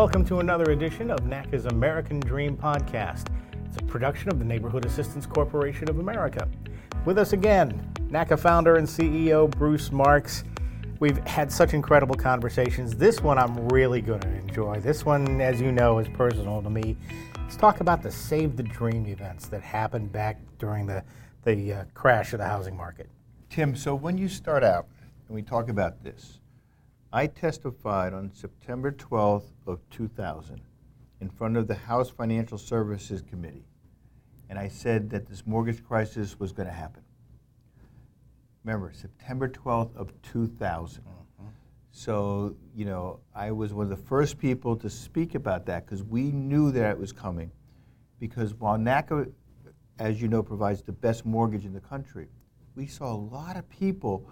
Welcome to another edition of NACA's American Dream Podcast. It's a production of the Neighborhood Assistance Corporation of America. With us again, NACA founder and CEO Bruce Marks. We've had such incredible conversations. This one I'm really going to enjoy. This one, as you know, is personal to me. Let's talk about the Save the Dream events that happened back during the, the uh, crash of the housing market. Tim, so when you start out and we talk about this, I testified on September 12th of 2000 in front of the House Financial Services Committee, and I said that this mortgage crisis was going to happen. Remember, September 12th of 2000. Mm-hmm. So, you know, I was one of the first people to speak about that because we knew that it was coming. Because while NACA, as you know, provides the best mortgage in the country, we saw a lot of people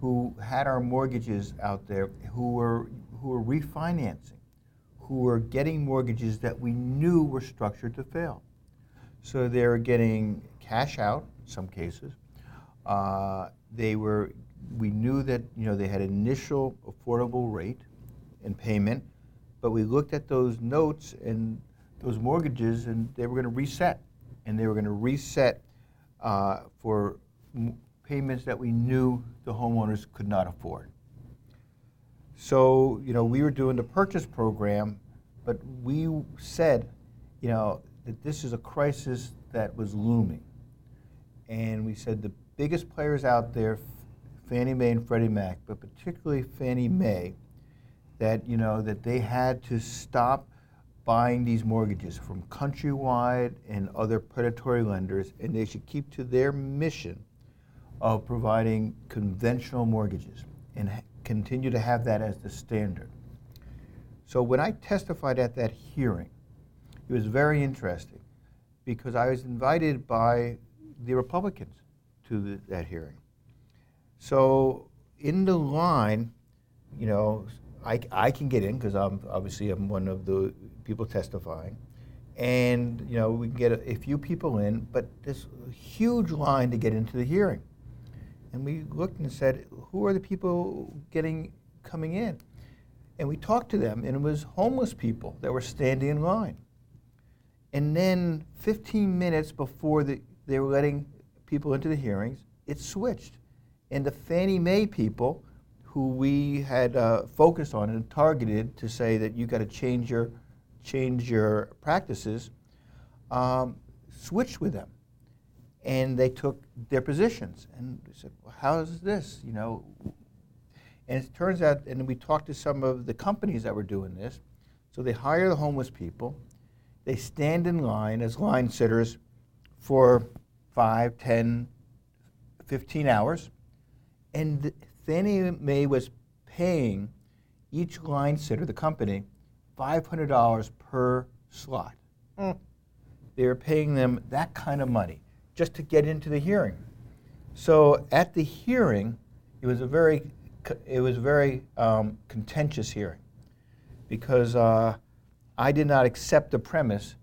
who had our mortgages out there who were, who were refinancing, who were getting mortgages that we knew were structured to fail. So they were getting cash out in some cases. Uh, they were, we knew that you know they had initial affordable rate and payment, but we looked at those notes and those mortgages and they were going to reset, and they were going to reset uh, for payments that we knew the homeowners could not afford. So, you know, we were doing the purchase program, but we said, you know, that this is a crisis that was looming. And we said the biggest players out there, Fannie Mae and Freddie Mac, but particularly Fannie Mae, that, you know, that they had to stop buying these mortgages from Countrywide and other predatory lenders, and they should keep to their mission of providing conventional mortgages and continue to have that as the standard. So when I testified at that hearing, it was very interesting because I was invited by the Republicans to the, that hearing. So in the line, you know, I, I can get in because I'm obviously I'm one of the people testifying, and you know we can get a, a few people in, but there's a huge line to get into the hearing and we looked and said, who are the people getting coming in? And we talked to them, and it was homeless people that were standing in line. And then 15 minutes before the, they were letting people into the hearings, it switched. And the Fannie Mae people, who we had uh, focused on and targeted to say that you got to change your, change your practices, um, switched with them and they took their positions. And we said, well, how is this? You know, and it turns out, and we talked to some of the companies that were doing this. So they hire the homeless people. They stand in line as line sitters for 5, 10, 15 hours. And Fannie Mae was paying each line sitter, the company, $500 per slot. Mm. They were paying them that kind of money just to get into the hearing. So at the hearing, it was a very, it was a very um, contentious hearing because uh, I did not accept the premise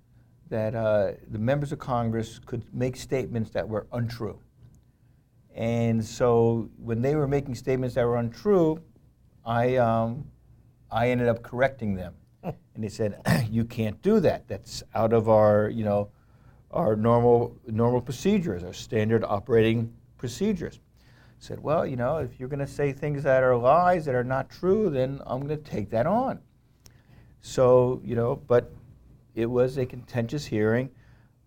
that uh, the members of Congress could make statements that were untrue. And so when they were making statements that were untrue, I, um, I ended up correcting them. and they said, you can't do that. That's out of our, you know, our normal, normal procedures, our standard operating procedures. I said, well, you know, if you're going to say things that are lies, that are not true, then I'm going to take that on. So, you know, but it was a contentious hearing,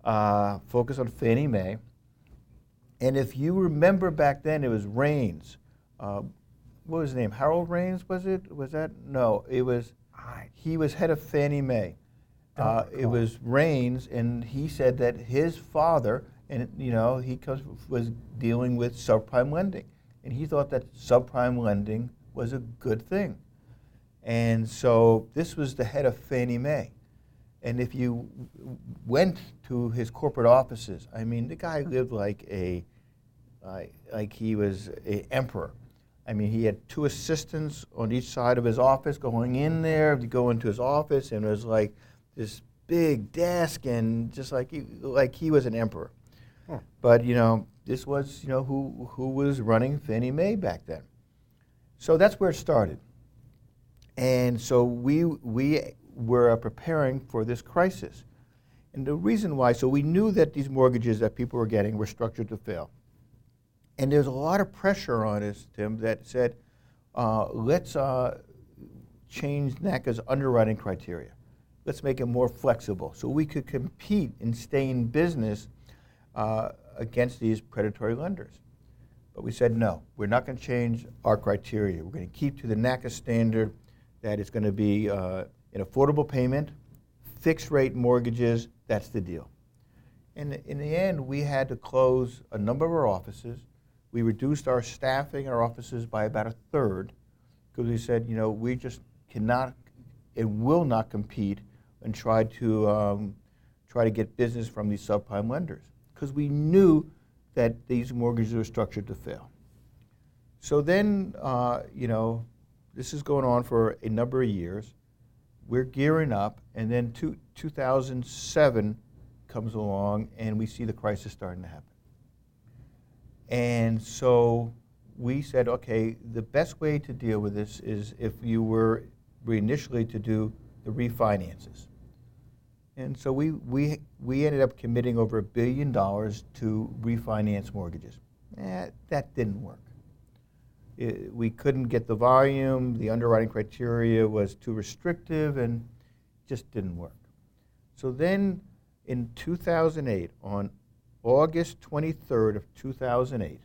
uh, focused on Fannie Mae. And if you remember back then, it was Raines. Uh, what was his name? Harold Raines, was it? Was that? No, it was, he was head of Fannie Mae. Uh, it was Raines, and he said that his father, and you know, he was dealing with subprime lending, and he thought that subprime lending was a good thing. And so this was the head of Fannie Mae. And if you went to his corporate offices, I mean, the guy lived like a, uh, like he was an emperor. I mean, he had two assistants on each side of his office going in there to go into his office, and it was like this big desk and just like he, like he was an emperor. Huh. But you know, this was you know who who was running Fannie Mae back then. So that's where it started. And so we we were preparing for this crisis. And the reason why, so we knew that these mortgages that people were getting were structured to fail. And there's a lot of pressure on us, Tim, that said, uh, let's uh, change NACA's underwriting criteria. Let's make it more flexible so we could compete and stay in business uh, against these predatory lenders. But we said no, we're not going to change our criteria. We're going to keep to the NACA standard that it's going to be uh, an affordable payment, fixed rate mortgages, that's the deal. And in the end, we had to close a number of our offices. We reduced our staffing in our offices by about a third because we said, you know, we just cannot and will not compete and try to um, try to get business from these subprime lenders because we knew that these mortgages were structured to fail. So then, uh, you know, this is going on for a number of years. We're gearing up, and then two, 2007 comes along, and we see the crisis starting to happen. And so we said, okay, the best way to deal with this is if you were initially to do the refinances. And so we, we, we ended up committing over a billion dollars to refinance mortgages. Eh, that didn't work. It, we couldn't get the volume, the underwriting criteria was too restrictive, and just didn't work. So then in 2008, on August 23rd of 2008,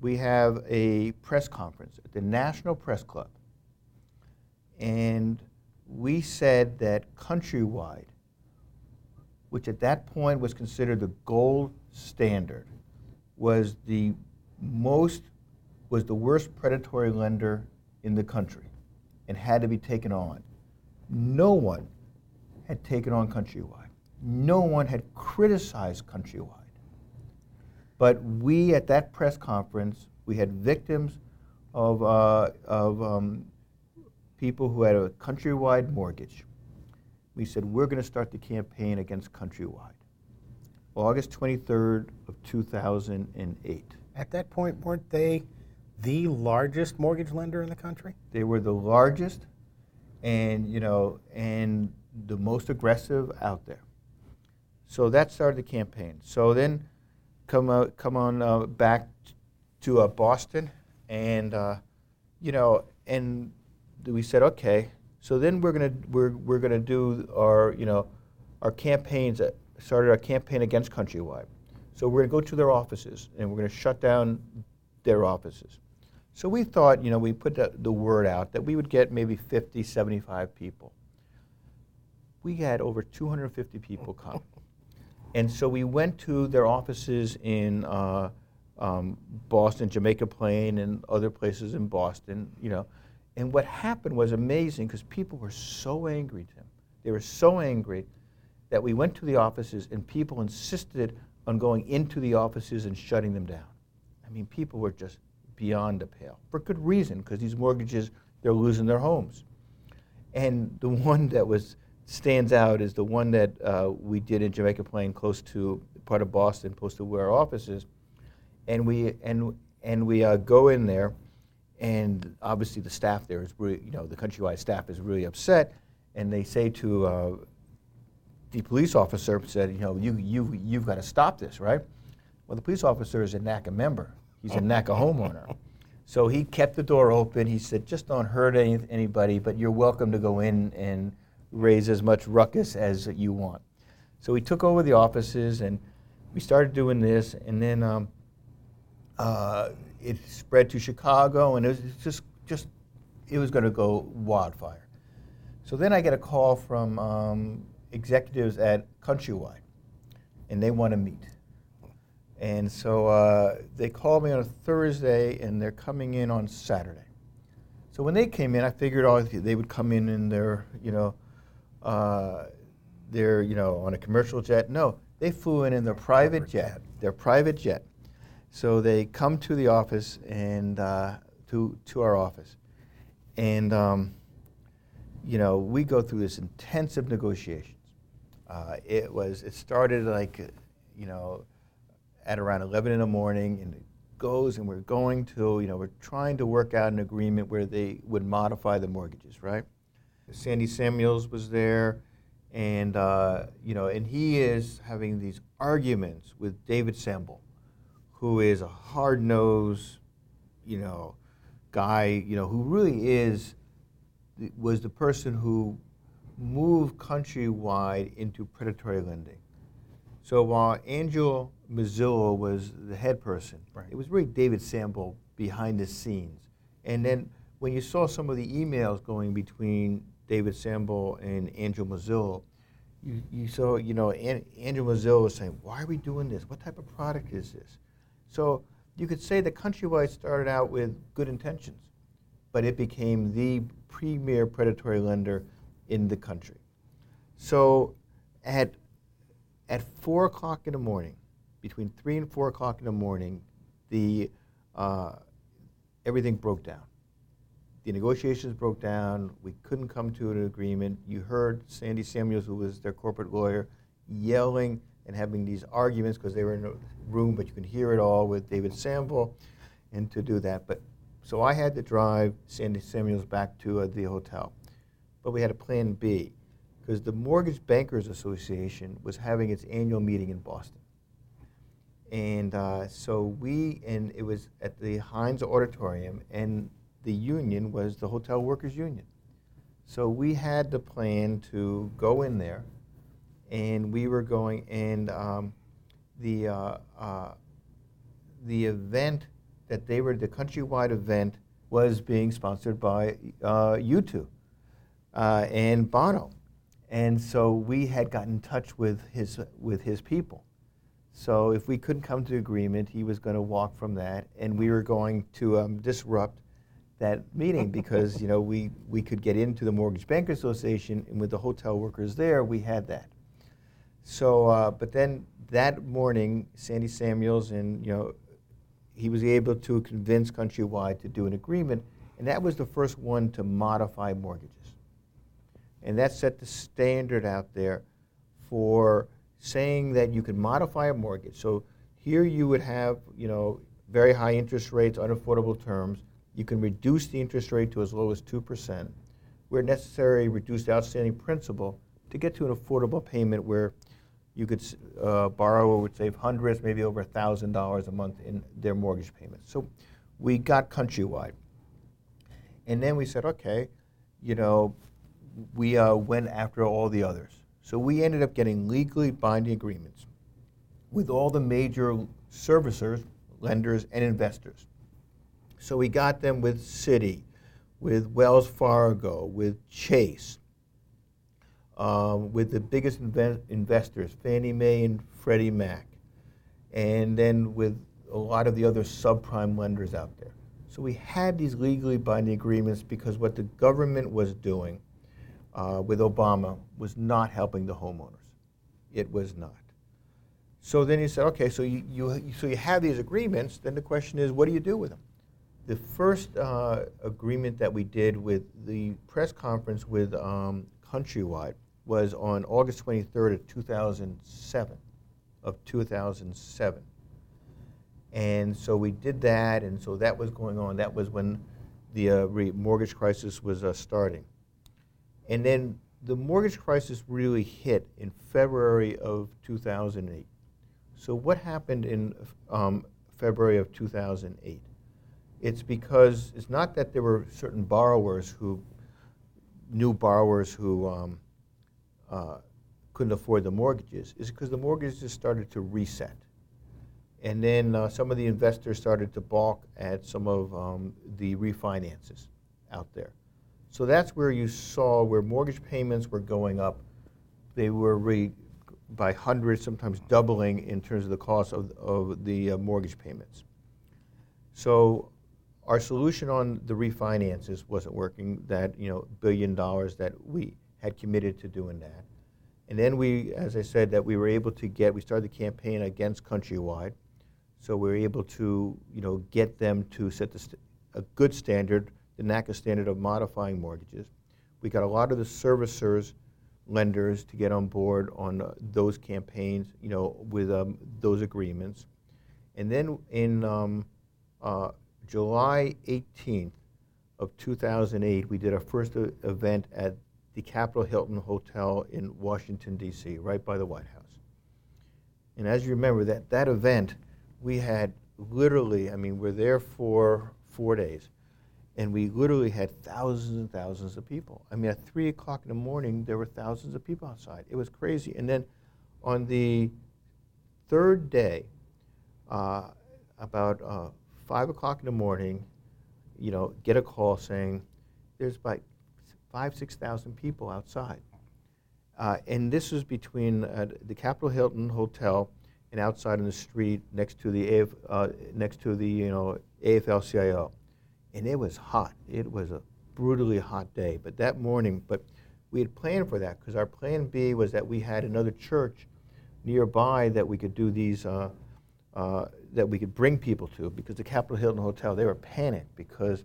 we have a press conference at the National Press Club. And we said that Countrywide, which at that point was considered the gold standard, was the most was the worst predatory lender in the country and had to be taken on. No one had taken on Countrywide. No one had criticized Countrywide. But we, at that press conference, we had victims of, uh, of um, people who had a Countrywide mortgage. We said, we're going to start the campaign against Countrywide. August 23rd of 2008. At that point, weren't they the largest mortgage lender in the country? They were the largest and, you know, and the most aggressive out there. So that started the campaign. So then come, uh, come on uh, back to uh, Boston and, uh, you know, and we said, okay, so then we're gonna we're, we're gonna do our you know our campaigns. That started our campaign against Countrywide. So we're gonna go to their offices and we're gonna shut down their offices. So we thought, you know, we put the, the word out that we would get maybe 50, 75 people. We had over 250 people come. And so we went to their offices in uh, um, Boston, Jamaica Plain, and other places in Boston, you know. And what happened was amazing because people were so angry, Tim. They were so angry that we went to the offices and people insisted on going into the offices and shutting them down. I mean, people were just beyond the pale for good reason because these mortgages they're losing their homes and the one that was stands out is the one that uh, we did in jamaica plain close to part of boston close to where our office is and we and and we uh, go in there and obviously the staff there is really you know the countrywide staff is really upset and they say to uh, the police officer said you know you you you've got to stop this right well the police officer is a NACA member He's a NACA homeowner. So he kept the door open. He said, just don't hurt any, anybody, but you're welcome to go in and raise as much ruckus as you want. So we took over the offices and we started doing this, and then um, uh, it spread to Chicago, and it was just, just it was going to go wildfire. So then I get a call from um, executives at Countrywide, and they want to meet. And so uh, they called me on a Thursday, and they're coming in on Saturday. So when they came in, I figured oh, they would come in in their, you know, uh, their, you know, on a commercial jet. No, they flew in in their private jet, their private jet. So they come to the office and uh, to to our office, and um, you know we go through this intensive negotiations. Uh, it was it started like, you know at around 11 in the morning, and it goes, and we're going to, you know, we're trying to work out an agreement where they would modify the mortgages, right? Sandy Samuels was there, and uh, you know, and he is having these arguments with David Sambol, who is a hard-nosed, you know, guy, you know, who really is was the person who moved countrywide into predatory lending. So while Angel Mozilo was the head person, Right. it was really David Sambol behind the scenes. And then when you saw some of the emails going between David Sambol and Angel Mozilo, you, you saw, you know, An- Angel Mozilo was saying, why are we doing this? What type of product is this? So you could say that Countrywide started out with good intentions, but it became the premier predatory lender in the country. So at, at 4 o'clock in the morning, between 3 and 4 o'clock in the morning, the, uh, everything broke down. The negotiations broke down. We couldn't come to an agreement. You heard Sandy Samuels, who was their corporate lawyer, yelling and having these arguments because they were in a room, but you can hear it all with David Sambol, and to do that. But so I had to drive Sandy Samuels back to uh, the hotel, but we had a plan B because the Mortgage Bankers Association was having its annual meeting in Boston. And uh, so we, and it was at the Hynes Auditorium, and the union was the Hotel Workers Union. So we had the plan to go in there, and we were going, and um, the, uh, uh, the event that they were, the countrywide event was being sponsored by uh, U2 uh, and Bono. And so we had gotten in touch with his, with his people. So if we couldn't come to agreement, he was going to walk from that, and we were going to um, disrupt that meeting because you know we, we could get into the Mortgage Banker Association, and with the hotel workers there, we had that. So, uh, but then that morning, Sandy Samuels and you know he was able to convince Countrywide to do an agreement, and that was the first one to modify mortgages. And that set the standard out there for saying that you could modify a mortgage. So here you would have, you know, very high interest rates, unaffordable terms. You can reduce the interest rate to as low as 2%. Where necessary, reduce the outstanding principal to get to an affordable payment where you could uh, borrower would save hundreds, maybe over $1,000 a month in their mortgage payments. So we got countrywide. And then we said, okay, you know, we uh, went after all the others. So we ended up getting legally binding agreements with all the major servicers, lenders, and investors. So we got them with Citi, with Wells Fargo, with Chase, um, with the biggest inve- investors, Fannie Mae and Freddie Mac, and then with a lot of the other subprime lenders out there. So we had these legally binding agreements because what the government was doing uh, with Obama was not helping the homeowners. It was not. So then he said, okay, so you, you, so you have these agreements, then the question is, what do you do with them? The first uh, agreement that we did with the press conference with um, Countrywide was on August 23rd of 2007, of 2007. And so we did that, and so that was going on. That was when the uh, re- mortgage crisis was uh, starting. And then the mortgage crisis really hit in February of 2008. So what happened in um, February of 2008? It's because it's not that there were certain borrowers who, new borrowers who um, uh, couldn't afford the mortgages. It's because the mortgages started to reset. And then uh, some of the investors started to balk at some of um, the refinances out there. So that's where you saw where mortgage payments were going up. They were re, by hundreds, sometimes doubling in terms of the cost of, of the uh, mortgage payments. So our solution on the refinances wasn't working, that, you know, billion dollars that we had committed to doing that. And then we, as I said, that we were able to get, we started the campaign against Countrywide. So we were able to, you know, get them to set the st- a good standard, the NACA standard of modifying mortgages. We got a lot of the servicers, lenders to get on board on uh, those campaigns, you know, with um, those agreements. And then in um, uh, July 18th of 2008, we did our first uh, event at the Capitol Hilton Hotel in Washington, D.C., right by the White House. And as you remember, that, that event, we had literally, I mean, we're there for four days, and we literally had thousands and thousands of people. I mean, at 3 o'clock in the morning, there were thousands of people outside. It was crazy. And then on the third day, uh, about uh, 5 o'clock in the morning, you know, get a call saying there's about five, 6,000 people outside. Uh, and this was between uh, the Capitol Hilton Hotel and outside in the street next to the AF, uh, next to the you know AFL-CIO, and it was hot. It was a brutally hot day. But that morning, but we had planned for that because our plan B was that we had another church nearby that we could do these. Uh, uh, that we could bring people to because the Capitol Hilton Hotel they were panicked because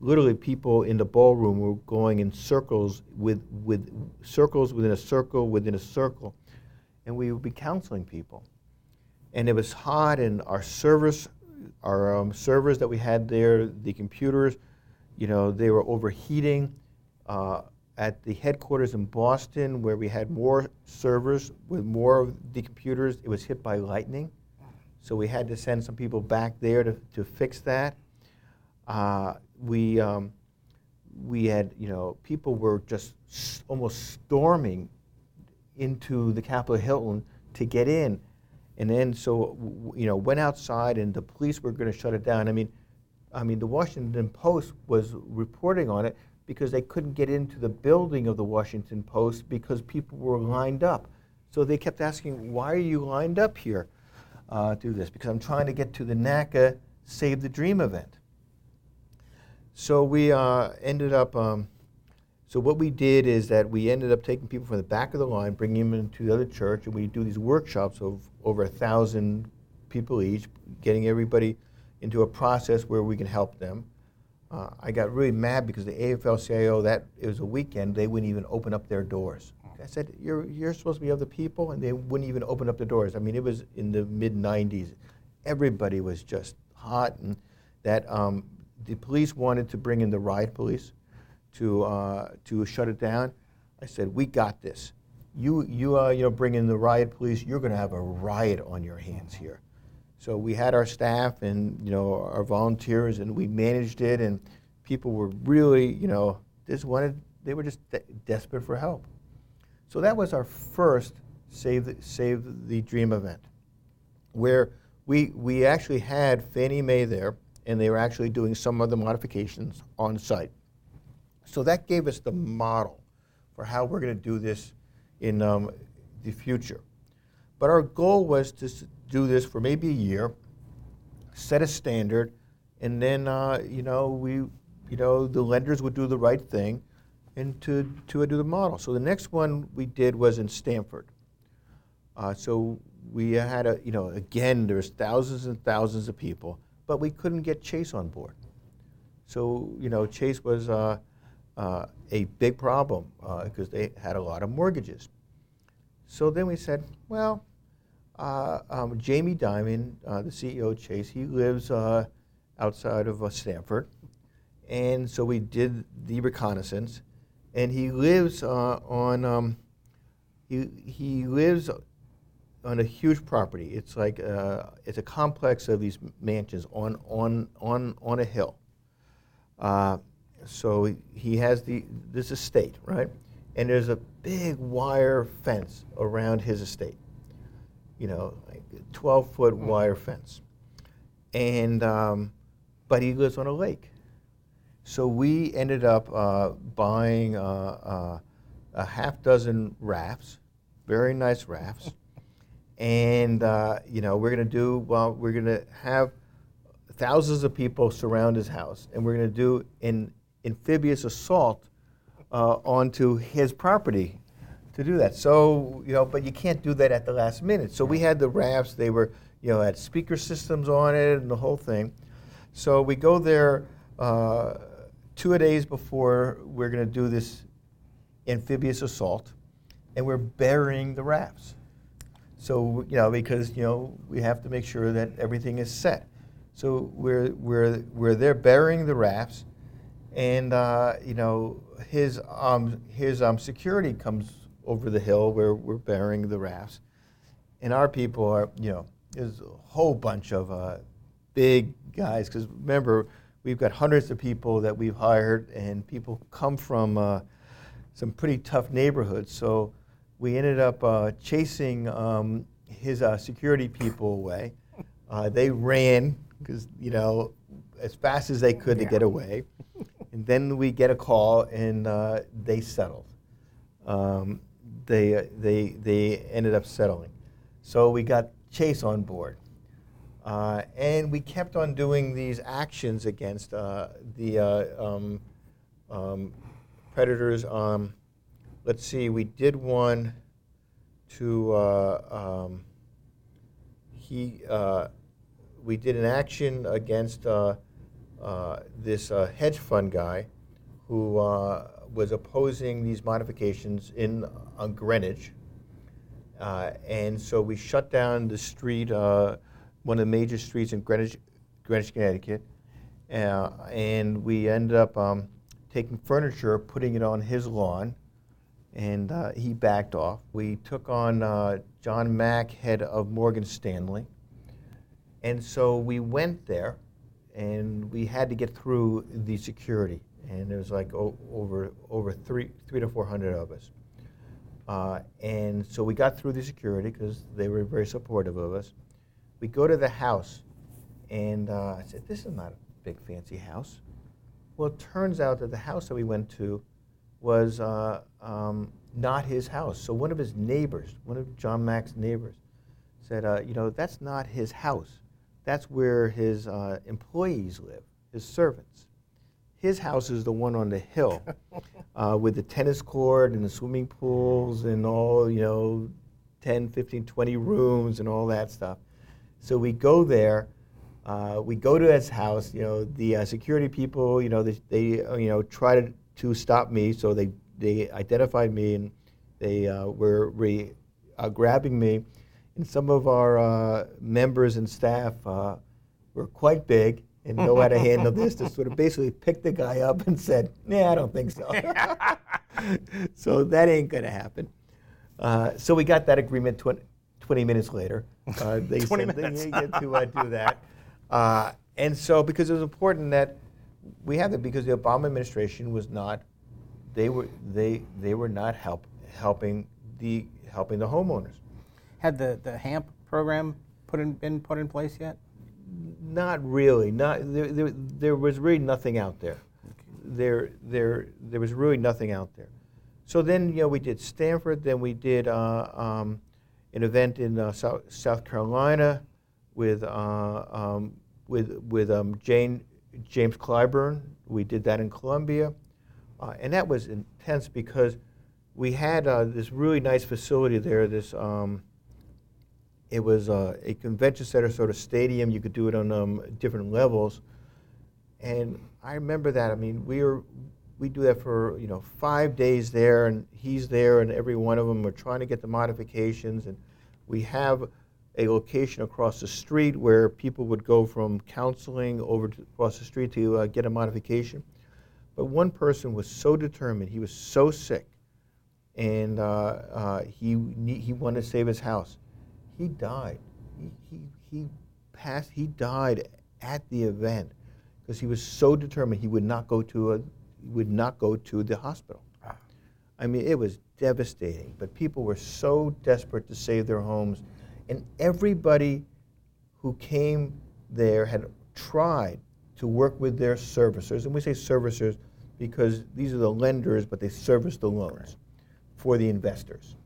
literally people in the ballroom were going in circles with, with circles within a circle within a circle. And we would be counseling people. And it was hot, and our servers, our um, servers that we had there, the computers, you know, they were overheating. Uh, at the headquarters in Boston, where we had more servers with more of the computers, it was hit by lightning. So we had to send some people back there to, to fix that. Uh, we, um, we had, you know, people were just almost storming into the Capitol Hilton to get in. And then, so, you know, went outside and the police were going to shut it down. I mean, I mean, the Washington Post was reporting on it because they couldn't get into the building of the Washington Post because people were lined up. So they kept asking, why are you lined up here uh, do this? Because I'm trying to get to the NACA Save the Dream event. So we uh, ended up, um, so what we did is that we ended up taking people from the back of the line, bringing them into the other church, and we do these workshops of over a thousand people each, getting everybody into a process where we can help them. Uh, I got really mad because the AFL-CIO, that it was a weekend, they wouldn't even open up their doors. I said, you're, you're supposed to be of the people, and they wouldn't even open up the doors. I mean, it was in the mid 90s. Everybody was just hot, and that um, the police wanted to bring in the riot police to, uh, to shut it down. I said, we got this. You, you, uh, you know, bring in the riot police, you're going to have a riot on your hands here. So we had our staff and, you know, our volunteers, and we managed it, and people were really, you know, just wanted, they were just de desperate for help. So that was our first Save the, Save the Dream event, where we, we actually had Fannie Mae there, and they were actually doing some of the modifications on site. So that gave us the model for how we're going to do this in um, the future. But our goal was to do this for maybe a year, set a standard, and then uh, you know we, you know, the lenders would do the right thing, and to to do the model. So the next one we did was in Stamford. Uh, so we had a, you know, again, there's thousands and thousands of people but we couldn't get Chase on board. So, you know, Chase was uh, uh, a big problem because uh, they had a lot of mortgages. So then we said, well, uh, um, Jamie Dimon, uh, the CEO of Chase, he lives uh, outside of Stamford. And so we did the reconnaissance. And he lives on, um, he, he lives on a huge property. It's like uh, it's a complex of these mansions on on on on a hill. Uh, so he has the this estate, right? And there's a big wire fence around his estate. You know, like 12 foot mm. wire fence. And um, but he lives on a lake. So we ended up uh, buying uh, uh, a half dozen rafts, very nice rafts and uh, you know we're going to do well we're going to have thousands of people surround his house. And we're going to do an amphibious assault uh, onto his property to do that. So you know but you can't do that at the last minute. So we had the rafts. They were you know had speaker systems on it and the whole thing. So we go there uh, two days before we're going to do this amphibious assault. And we're burying the rafts so, you know, because, you know, we have to make sure that everything is set. So we're, we're, we're there burying the rafts, and, uh, you know, his um, his um, security comes over the hill where we're burying the rafts, and our people are you know there's a whole bunch of uh, big guys because remember we've got hundreds of people that we've hired and people come from uh, some pretty tough neighborhoods. So we ended up uh, chasing um, his uh, security people away. Uh, they ran because you know as fast as they could yeah. to get away, and then we get a call and uh, they settled. Um, they they they ended up settling. So we got Chase on board. Uh, and we kept on doing these actions against uh, the uh, um, um, predators. Let's see, we did one to uh, um, he. Uh, we did an action against uh, this hedge fund guy who was opposing these modifications in Greenwich. and so we shut down the street one of the major streets in Greenwich, Greenwich Connecticut. Uh, and we ended up um, taking furniture, putting it on his lawn, and uh, he backed off. We took on uh, John Mack, head of Morgan Stanley. And so we went there, and we had to get through the security. And there was like o- over, over three, three to 400 of us. Uh, and so we got through the security because they were very supportive of us. We go to the house, and uh, I said, This is not a big fancy house. Well, it turns out that the house that we went to was uh, um, not his house. So one of his neighbors, one of John Mack's neighbors, said, uh, You know, that's not his house. That's where his uh, employees live, his servants. His house is the one on the hill uh, with the tennis court and the swimming pools and all, you know, 10, 15, 20 rooms and all that stuff. So we go there. Uh, we go to his house. You know, the uh, security people. You know, they, they uh, you know try to, to stop me. So they they identified me and they uh, were re, uh, grabbing me. And some of our uh, members and staff were quite big and know how to handle this. To sort of basically pick the guy up and said, "Yeah, I don't think so." so that ain't gonna happen. so we got that agreement 20, 20 minutes later. Uh, they 20 said minutes. they get to uh, do that. Uh, and so, because it was important that we have it, because the Obama administration was not, they were they they were not help helping the helping the homeowners. Had the the HAMP program put in been put in place yet? Not really. Not there. There, there was really nothing out there. Okay. There there there was really nothing out there. So then you know we did Stamford. Then we did. Uh, um, an event in uh, South, South Carolina with uh, um, with with um, Jane James Clyburn. We did that in Columbia, uh, and that was intense because we had uh, this really nice facility there. This um, it was uh, a convention center sort of stadium. You could do it on um, different levels, and I remember that. I mean, we were we do that for you know five days there, and he's there, and every one of them are trying to get the modifications, and we have a location across the street where people would go from counseling over to, across the street to uh, get a modification. But one person was so determined; he was so sick, and uh, uh, he he wanted to save his house. He died. He he, he passed. He died at the event because he was so determined he would not go to a would not go to the hospital. I mean, it was devastating, but people were so desperate to save their homes. And everybody who came there had tried to work with their servicers. And we say servicers because these are the lenders, but they service the loans for the investors.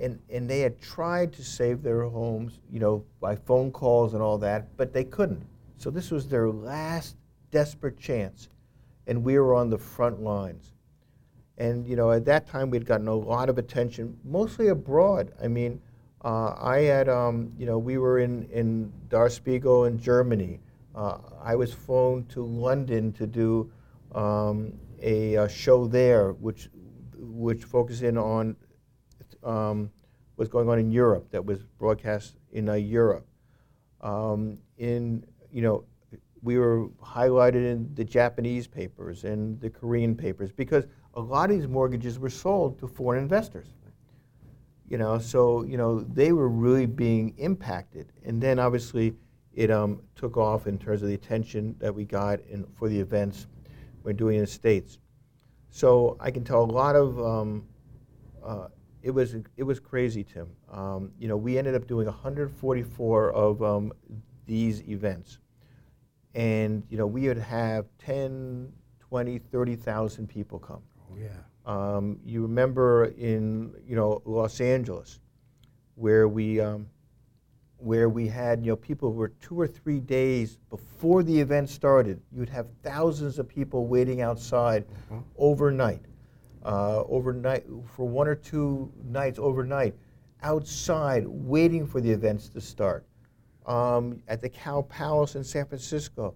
And, and they had tried to save their homes, you know, by phone calls and all that, but they couldn't. So this was their last desperate chance and we were on the front lines. And you know, at that time, we'd gotten a lot of attention, mostly abroad. I mean, uh, I had, um, you know, we were in in Der Spiegel in Germany. Uh, I was flown to London to do um, a, a, show there, which which focused in on um, what's going on in Europe. That was broadcast in uh, Europe. Um, in you know, we were highlighted in the Japanese papers and the Korean papers because a lot of these mortgages were sold to foreign investors. You know, so you know they were really being impacted, and then obviously it um, took off in terms of the attention that we got in, for the events we're doing in the states. So I can tell a lot of um, uh, it was it was crazy, Tim. Um, you know, we ended up doing 144 of um, these events, and you know we would have 10, 20, 30,000 people come. Oh, yeah. Um, you remember in you know Los Angeles, where we um, where we had you know people who were two or three days before the event started. You'd have thousands of people waiting outside Mhm. overnight, uh, overnight for one or two nights overnight, outside waiting for the events to start. Um, at the Cow Palace in San Francisco,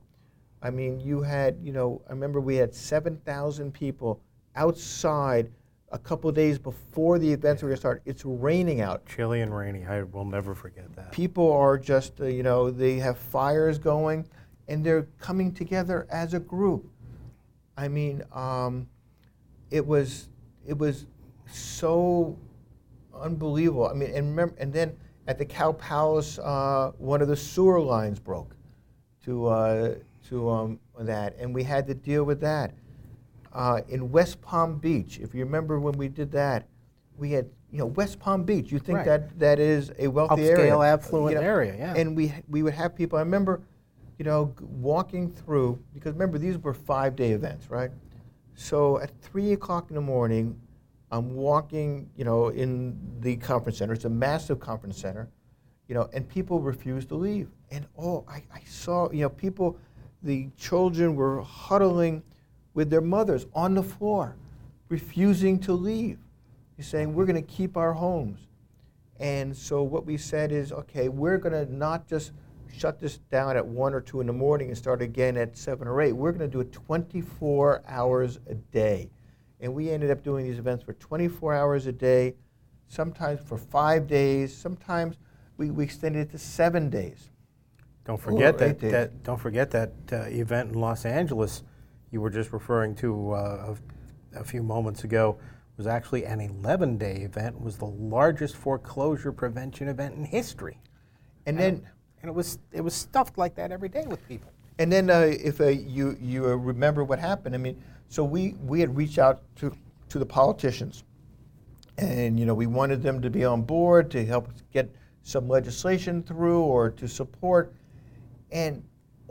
I mean, you had you know I remember we had seven thousand people outside a couple days before the events were going to start. It's raining out Chilly and rainy. I will never forget that. people are just, uh, you know, they have fires going and they're coming together as a group. I mean, um, it was, it was so unbelievable. I mean, and remember, and then at the Cow Palace, uh, one of the sewer lines broke to, uh, to um, that, and we had to deal with that. Uh, in West Palm Beach, if you remember when we did that, we had, you know, West Palm Beach. You think Right. that that is a wealthy area, Upscale, affluent you know, area, yeah. And we we would have people. I remember, you know, walking through because remember these were five-day events, right? So at three o'clock in the morning, I'm walking, you know, in the conference center. It's a massive conference center, you know, and people refuse to leave. And oh, I, I saw, you know, people, the children were huddling with their mothers on the floor, refusing to leave. He's saying, we're going to keep our homes. And so what we said is, okay, we're going to not just shut this down at 1 or 2 in the morning and start again at 7 or 8. We're going to do it 24 hours a day. And we ended up doing these events for 24 hours a day, sometimes for five days, sometimes we, we extended it to seven days. Don't forget Or that, that. Don't forget that uh, event in Los Angeles you were just referring to uh, a, a few moments ago was actually an 11-day event. Was the largest foreclosure prevention event in history, And then, and it was it was stuffed like that every day with people. and then uh, if uh, you, you uh, remember what happened, I mean, so we, we had reached out to, to the politicians. And, you know, we wanted them to be on board to help get some legislation through or to support. And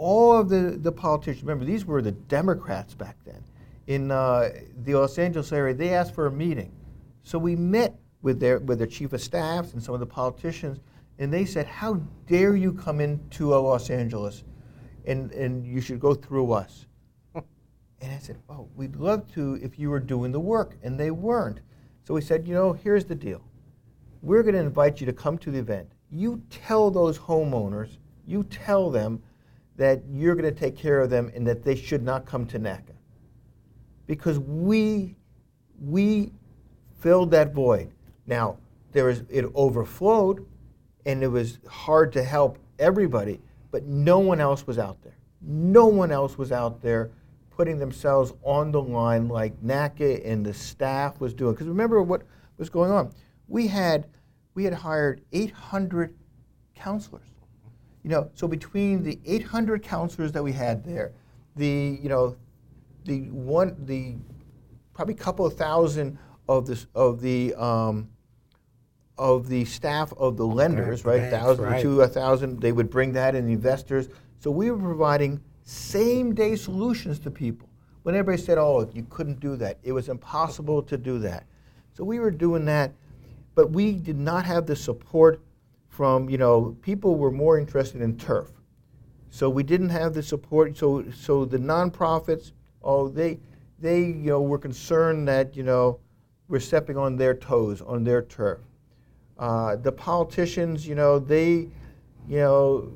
all of the, the politicians, remember, these were the Democrats back then. In uh, the Los Angeles area, they asked for a meeting. So we met with their, with their chief of staffs and some of the politicians, and they said, How dare you come into uh, Los Angeles and, and you should go through us? And I said, Oh, we'd love to if you were doing the work. And they weren't. So we said, You know, here's the deal. We're going to invite you to come to the event. You tell those homeowners, you tell them that you're going to take care of them and that they should not come to NACA. Because we, we filled that void. Now, there was, it overflowed and it was hard to help everybody, but no one else was out there. No one else was out there putting themselves on the line like NACA and the staff was doing. Because remember what was going on. We had, we had hired 800 counselors. You know, so between the 800 counselors that we had there, the, you know, the one, the probably couple of thousand of this, of the, um, of the staff of the lenders, Right, right? banks, Thousand right. to a thousand, they would bring that in the investors. So we were providing same day solutions to people. When everybody said, oh, you couldn't do that, it was impossible to do that. So we were doing that, but we did not have the support from, you know, people were more interested in turf. So we didn't have the support. So, so the nonprofits, oh, they, they, you know, were concerned that, you know, we're stepping on their toes, on their turf. Uh, the politicians, you know, they, you know,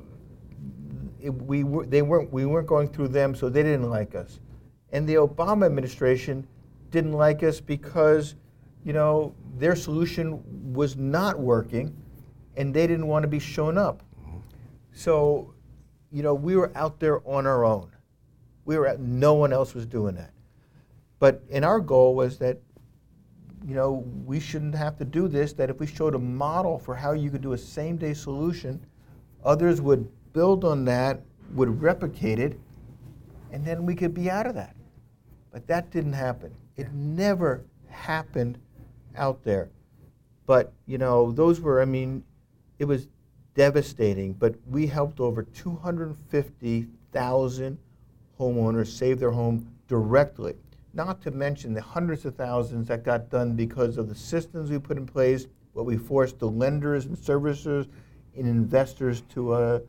it, we were, they weren't, we weren't going through them, so they didn't like us. And the Obama administration didn't like us because, you know, their solution was not working, and they didn't want to be shown up. Mm-hmm. So, you know, we were out there on our own. We were at, no one else was doing that. But and our goal was that, you know, we shouldn't have to do this. That if we showed a model for how you could do a same-day solution, others would build on that, would replicate it, and then we could be out of that. But that didn't happen. It never happened out there. But, you know, those were, I mean, it was devastating, but we helped over 250,000 homeowners save their home directly. Not to mention the hundreds of thousands that got done because of the systems we put in place, what we forced the lenders and servicers and investors to, uh,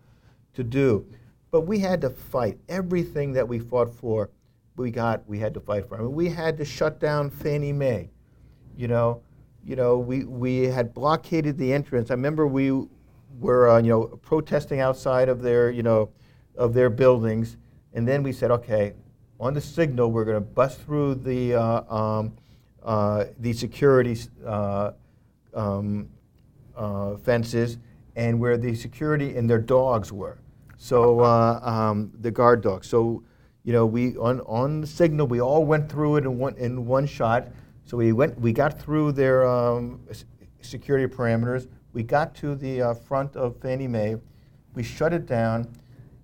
to do. But we had to fight. Everything that we fought for, we got, we had to fight for. I mean, we had to shut down Fannie Mae. You know, you know, we, we had blockaded the entrance. I remember we were, uh, you know, protesting outside of their, you know, of their buildings, and then we said, okay, on the signal, we're going to bust through the uh, um, uh, the security uh, um, uh, fences, and where the security and their dogs were. So uh, um, the guard dogs. So you know, we on on the signal, we all went through it in one in one shot. So we went, we got through their um, security parameters. We got to the uh, front of Fannie Mae. We shut it down,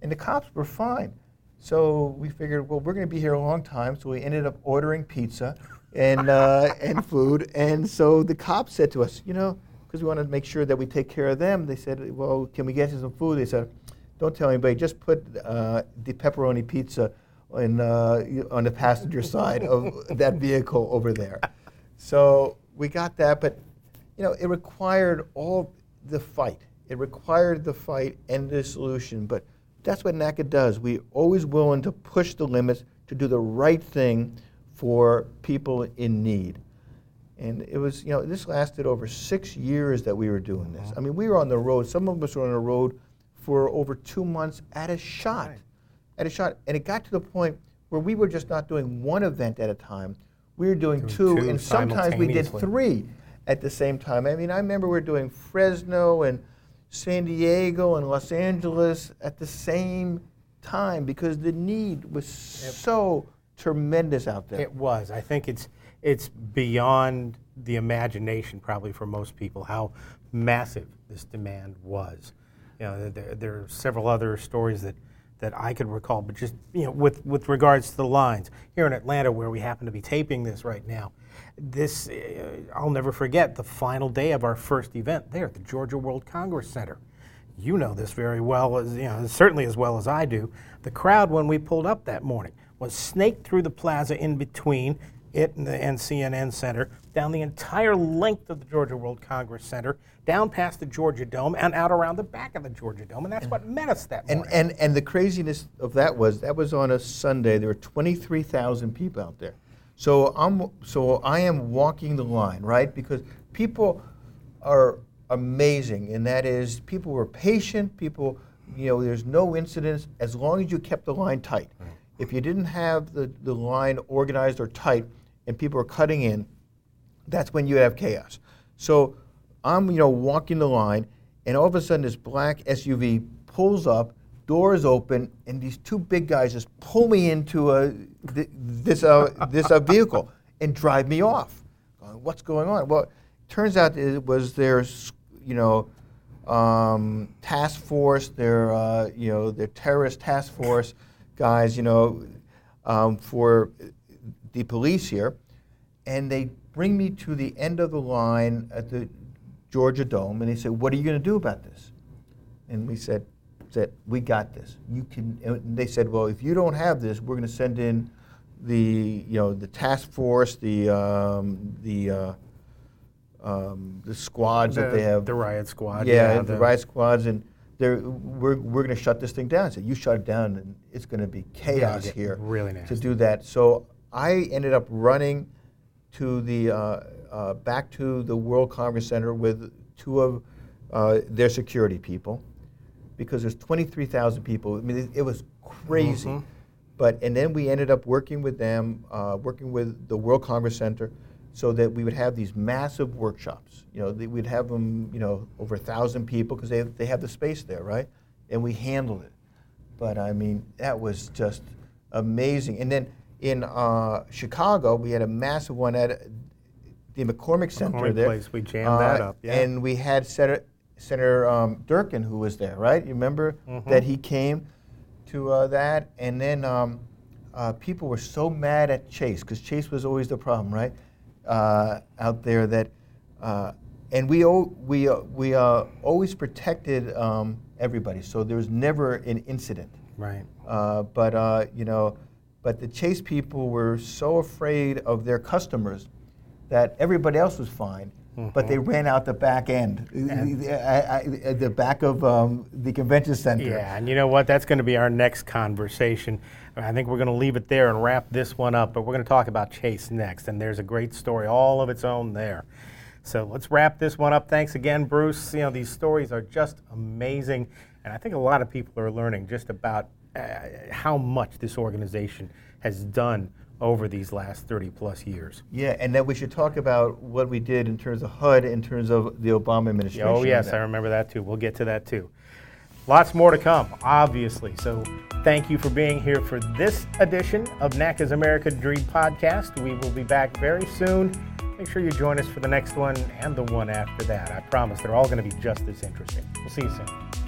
and the cops were fine. So we figured, well, we're going to be here a long time. So we ended up ordering pizza and uh, and food. And so the cops said to us, you know, because we wanted to make sure that we take care of them. They said, well, can we get you some food? They said, don't tell anybody. Just put uh, the pepperoni pizza in, uh, on the passenger side of that vehicle over there. So we got that, but you know, it required all the fight. It required the fight and the solution. But that's what NACA does. We're always willing to push the limits to do the right thing for people in need. And it was, you know, this lasted over six years that we were doing this. I mean, we were on the road. Some of us were on the road for over two months at a shot. Right. At a shot. And it got to the point where we were just not doing one event at a time. We were doing, doing two, two, and sometimes we did three at the same time. I mean, I remember we were doing Fresno and San Diego and Los Angeles at the same time because the need was so tremendous out there. It was. I think it's it's beyond the imagination probably for most people how massive this demand was. You know, there, there are several other stories that that I could recall, but just you know, with with regards to the lines here in Atlanta, where we happen to be taping this right now, this uh, I'll never forget the final day of our first event there at the Georgia World Congress Center. You know this very well, as, you know certainly as well as I do. The crowd when we pulled up that morning was snaked through the plaza in between it and the CNN Center, down the entire length of the Georgia World Congress Center, down past the Georgia Dome, and out around the back of the Georgia Dome. And that's and, what met us that morning. And, and, and the craziness of that was that was on a Sunday. There were 23,000 people out there. So I'm so I am walking the line, right? Because people are amazing, and that is people were patient. People, you know, there's no incidents as long as you kept the line tight. If you didn't have the, the line organized or tight, and people were cutting in, that's when you have chaos. So I'm, you know, walking the line, and all of a sudden this black SUV pulls up, doors open, and these two big guys just pull me into a, this, uh, this uh, vehicle and drive me off. What's going on? Well, it turns out it was their, you know, um, task force, their, uh, you know, their terrorist task force guys, you know, um, for the police here, and they bring me to the end of the line at the Georgia Dome, and they said, "What are you going to do about this?" And we said, "said We got this. You can." And they said, "Well, if you don't have this, we're going to send in the you know the task force, the um, the uh, um, the squads the, that they have, the riot squad, yeah, yeah the, the riot squads, and they're, we're, we're going to shut this thing down. So you shut it down, and it's going to be chaos yeah, here really to do that. So I ended up running to the uh, uh, back to the World Congress Center with two of uh, their security people because there's 23,000 people. I mean, it, it was crazy. Mm-hmm. But and then we ended up working with them, uh, working with the World Congress Center, so that we would have these massive workshops. You know, we'd have them, you know, over a thousand people because they they have the space there, right? And we handled it. But I mean, that was just amazing. And then in uh, Chicago, we had a massive one at the McCormick Center McCormick there. Place, we jammed that Uh, up, yeah. And we had Senator, Senator um, Durbin who was there, right? You remember Mm-hmm. that he came to uh, that, and then um, uh, people were so mad at Chase because Chase was always the problem, right? Uh, out there that, uh, and we we uh, we uh, always protected um, everybody, so there was never an incident. Right. Uh, but uh, you know, but the Chase people were so afraid of their customers that everybody else was fine, but they ran out the back end, the, I- I- the back of um, the convention center. Yeah, and you know what? That's going to be our next conversation. I think we're going to leave it there and wrap this one up, but we're going to talk about Chase next, and there's a great story all of its own there. So let's wrap this one up. Thanks again, Bruce. You know, these stories are just amazing, and I think a lot of people are learning just about Uh, how much this organization has done over these last 30 plus years. Yeah, and then we should talk about what we did in terms of HUD, in terms of the Obama administration. Oh, yes, I remember that too. We'll get to that too. Lots more to come, obviously. So thank you for being here for this edition of NACA's America Dream podcast. We will be back very soon. Make sure you join us for the next one and the one after that. I promise they're all going to be just as interesting. We'll see you soon.